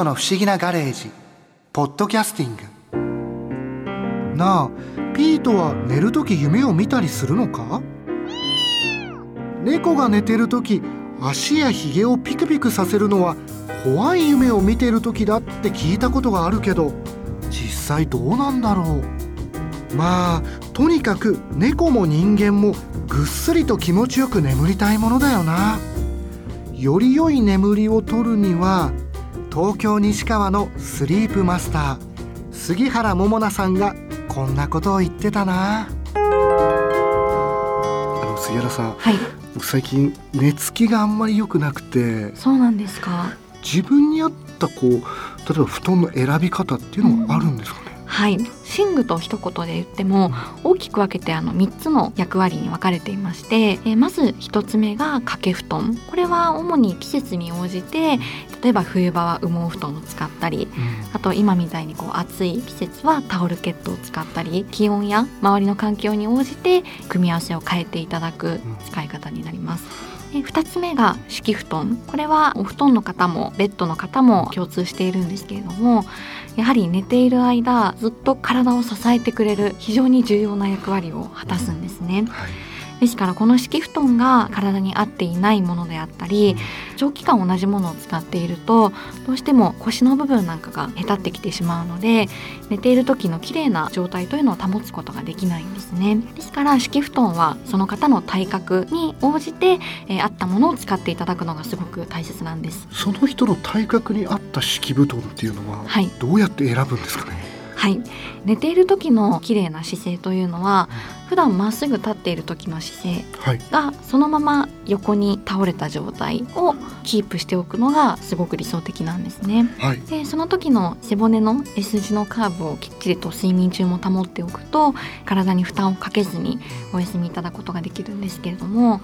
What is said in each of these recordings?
トの不思議なガレージ。ポッドキャスティング。なあピートは寝る時夢を見たりするのか？猫が寝てる時足やひげをピクピクさせるのは怖い夢を見てる時だって聞いたことがあるけど実際どうなんだろう？まあとにかく猫も人間もぐっすりと気持ちよく眠りたいものだよな。より良い眠りをとるには東京西川のスリープマスター杉原桃奈さんがこんなことを言ってたな。あの杉原さん、はい。僕最近寝つきがあんまり良くなくてそうなんですか？自分に合ったこう例えば布団の選び方っていうのはあるんですかね、はい。寝具と一言で言っても大きく分けてあの3つの役割に分かれていまして、えーまず1つ目が掛け布団。これは主に季節に応じて例えば冬場は羽毛布団を使ったりあと今みたいにこう暑い季節はタオルケットを使ったり気温や周りの環境に応じて組み合わせを変えていただく使い方になります。で2つ目が敷布団これはお布団の方もベッドの方も共通しているんですけれどもやはり寝ている間ずっと体を支えてくれる非常に重要な役割を果たすんですね。はいですからこの敷布団が体に合っていないものであったり長期間同じものを使っているとどうしても腰の部分なんかがへたってきてしまうので寝ている時の綺麗な状態というのを保つことができないんですね。ですから敷布団はその方の体格に応じて、えー合ったものを使っていただくのがすごく大切なんです。その人の体格に合った敷布団っていうのははい。どうやって選ぶんですかね、はい。寝ている時の綺麗な姿勢というのは普段まっすぐ立っている時の姿勢はい。がそのまま横に倒れた状態をキープしておくのがすごく理想的なんですね。はい。でその時の背骨の S 字のカーブをきっちりと睡眠中も保っておくと体に負担をかけずにお休みいただくことができるんですけれども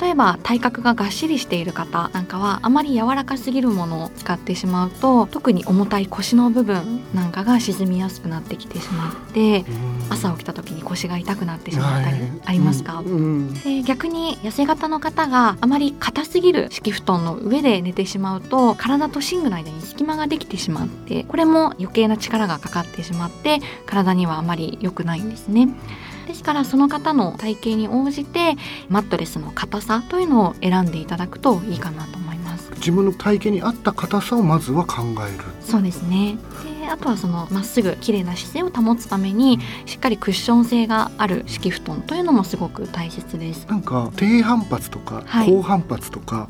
例えば体格ががっしりしている方なんかはあまり柔らかすぎるものを使ってしまうと特に重たい腰の部分なんかが沈みやすくなってきてしまって朝起きた時に腰が痛くなってしまったりありますか、で逆に痩せ型の方があまり硬すぎる敷布団の上で寝てしまうと体と寝具の間に隙間ができてしまってこれも余計な力がかかってしまって体にはあまり良くないんですね。ですからその方の体型に応じてマットレスの硬さというのを選んでいただくといいかなと思います。自分の体型に合った硬さをまずは考える。そうですね。であとはそのまっすぐ綺麗な姿勢を保つためにしっかりクッション性がある敷布団というのもすごく大切です。なんか低反発とかはい。高反発とか、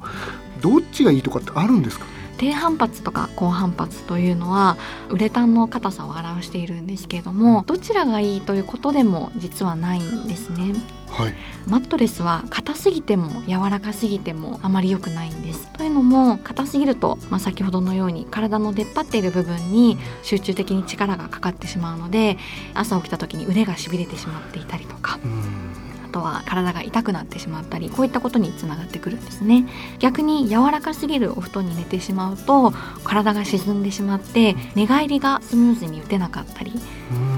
どっちがいいとかってあるんですか？低反発とか高反発というのはウレタンの硬さを表しているんですけれどもどちらがいいということでも実はないんですね。はい。マットレスは硬すぎても柔らかすぎてもあまり良くないんです。というのも硬すぎると、まあ、先ほどのように体の出っ張っている部分に集中的に力がかかってしまうので朝起きた時に腕がしびれてしまっていたりとか。うんあとは体が痛くなってしまったりこういったことにつながってくるんですね。逆に柔らかすぎるお布団に寝てしまうと体が沈んでしまって寝返りがスムーズに打てなかったりうん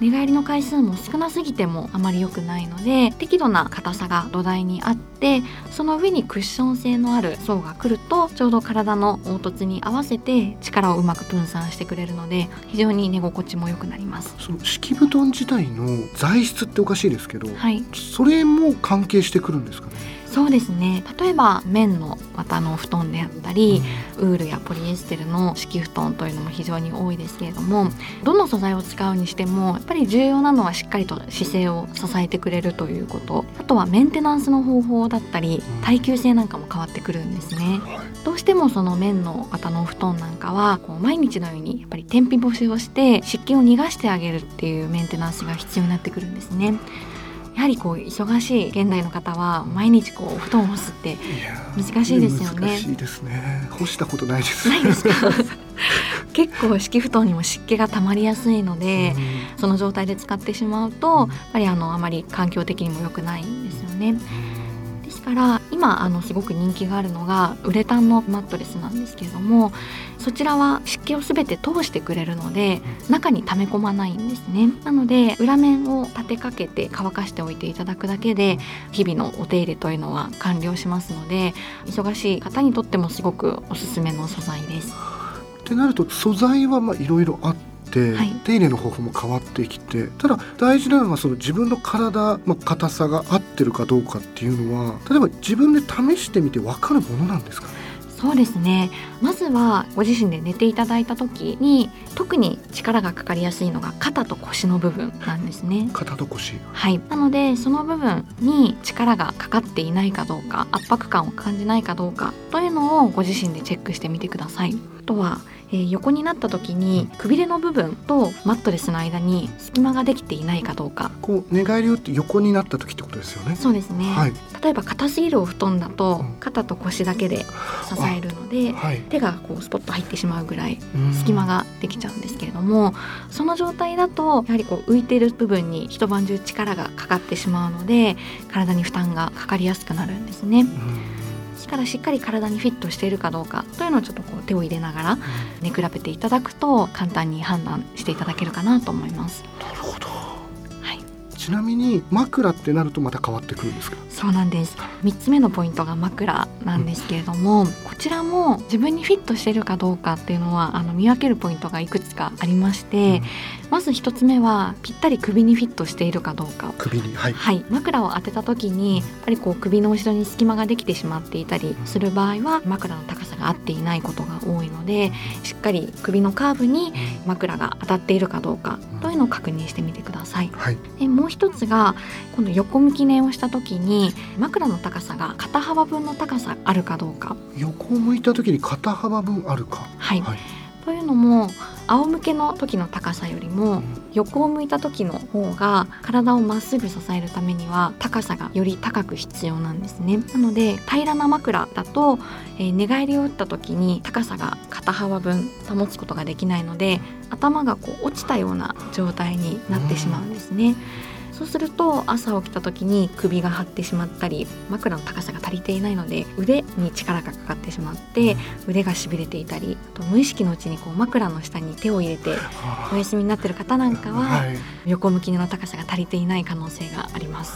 寝返りの回数も少なすぎてもあまり良くないので適度な硬さが土台にあってその上にクッション性のある層が来るとちょうど体の凹凸に合わせて力をうまく分散してくれるので非常に寝心地も良くなります。その敷布団自体の材質っておかしいですけど、はい。それも関係してくるんですかね？そうですね。例えば綿の綿の布団であったり、ウールやポリエステルの敷布団というのも非常に多いですけれどもどの素材を使うにしてもやっぱり重要なのはしっかりと姿勢を支えてくれるということ。あとはメンテナンスの方法だったり耐久性なんかも変わってくるんですね。はい。どうしてもその綿の型のお布団なんかはこう毎日のようにやっぱり天日干しをして湿気を逃がしてあげるっていうメンテナンスが必要になってくるんですねやはりこう忙しい現代の方は毎日こうお布団を干すって難しいですよね。難しいです。ね干したことないです。ないですか？結構敷布団にも湿気が溜まりやすいので、その状態で使ってしまうとやっぱりあのあまり環境的にも良くないんですよね。ですから今あのすごく人気があるのがウレタンのマットレスなんですけれどもそちらは湿気をすべて通してくれるので中に溜め込まないんですね。なので裏面を立てかけて乾かしておいていただくだけで日々のお手入れというのは完了しますので忙しい方にとってもすごくおすすめの素材です。ってなると素材はまあいろいろあって、はい、手入れの方法も変わってきてただ大事なのはその自分の体、まあ、硬さが合ってるかどうかっていうのは例えば自分で試してみて分かるものなんですかね？そうですね。まずはご自身で寝ていただいた時に特に力がかかりやすいのが肩と腰の部分なんですね。肩と腰。はい。なのでその部分に力がかかっていないかどうか圧迫感を感じないかどうかというのをご自身でチェックしてみてください。あとはえー、横になった時にくびれの部分とマットレスの間に隙間ができていないかどうか。こう寝返りを打って横になった時ってことですよね。そうですね、はい、例えば硬すぎるお布団だと肩と腰だけで支えるので、はい、手がこうスポッと入ってしまうぐらい隙間ができちゃうんですけれどもその状態だとやはりこう浮いてる部分に一晩中力がかかってしまうので体に負担がかかりやすくなるんですね。からしっかり体にフィットしているかどうかというのをちょっとこう手を入れながら寝比べていただくと簡単に判断していただけるかなと思います。なるほど。ちなみに枕ってなるとまた変わってくるんですか？そうなんです。3つ目のポイントが枕なんですけれども、うん、こちらも自分にフィットしているかどうかっていうのはあの見分けるポイントがいくつかありまして、うん、まず1つ目はぴったり首にフィットしているかどうか。首に、はい、はい、枕を当てた時にやっぱりこう首の後ろに隙間ができてしまっていたりする場合は枕の高さが合っていないことが多いのでしっかり首のカーブに枕が当たっているかどうかというのを確認してみてください。はい、でもう一つが今度横向き寝をした時に枕の高さが肩幅分の高さあるかどうか。横を向いた時に肩幅分あるか。はい、はい、というのも仰向けの時の高さよりも横を向いた時の方が体をまっすぐ支えるためには高さがより高く必要なんですねなので平らな枕だと、えー、寝返りを打った時に高さが肩幅分保つことができないので頭がこう落ちたような状態になってしまうんですね。うんそうすると朝起きた時に首が張ってしまったり枕の高さが足りていないので腕に力がかかってしまって腕がしびれていたりあと無意識のうちにこう枕の下に手を入れてお休みになっている方なんかは横向きの高さが足りていない可能性があります。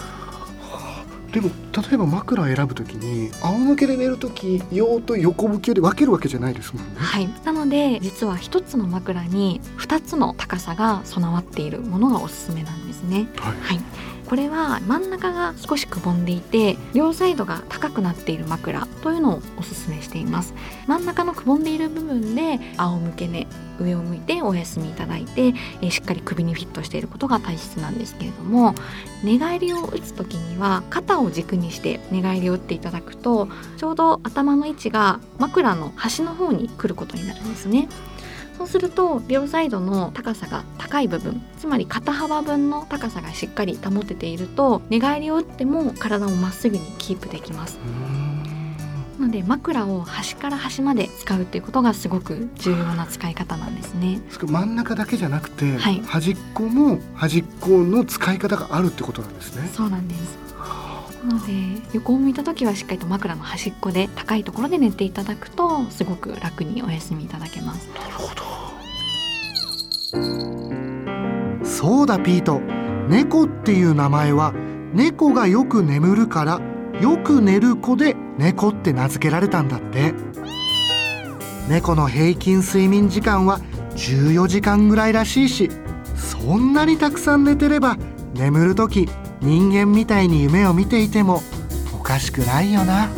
でも例えば枕を選ぶときに仰向けで寝るとき用と横向きで分けるわけじゃないですもんね。はい、なので実は一つの枕に二つの高さが備わっているものがおすすめなんですね。はい、はいこれは真ん中が少しくぼんでいて両サイドが高くなっている枕というのをおすすめしています真ん中のくぼんでいる部分で仰向け寝上を向いてお休みいただいて、えしっかり首にフィットしていることが大切なんですけれども寝返りを打つ時には肩を軸にして寝返りを打っていただくとちょうど頭の位置が枕の端の方に来ることになるんですね。そうすると両サイドの高さが高い部分つまり肩幅分の高さがしっかり保てていると寝返りを打っても体をまっすぐにキープできます。なので枕を端から端まで使うっていうことがすごく重要な使い方なんですね。真ん中だけじゃなくて、はい、端っこも端っこの使い方があるってことなんですね。そうなんです。なので横を向いた時はしっかりと枕の端っこで高いところで寝ていただくとすごく楽にお休みいただけます。なるほどそうだピート猫っていう名前は猫がよく眠るからよく寝る子で猫って名付けられたんだって猫の平均睡眠時間は14時間ぐらいらしいしそんなにたくさん寝てれば眠る時人間みたいに夢を見ていてもおかしくないよな。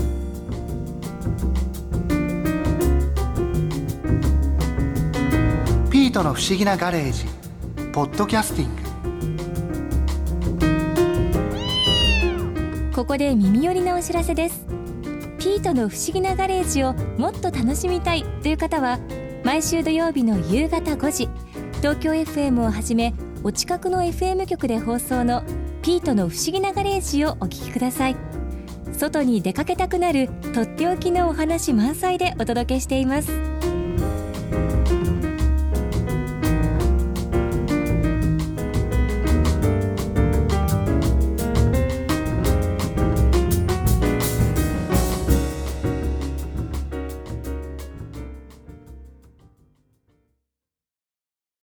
ピートの不思議なガレージポッドキャスティング。ここで耳寄りなお知らせです。ピートの不思議なガレージをもっと楽しみたいという方は毎週土曜日の夕方5時東京 FM をはじめお近くの FM 局で放送のピートの不思議なガレージをお聞きください。外に出かけたくなるとっておきのお話満載でお届けしています。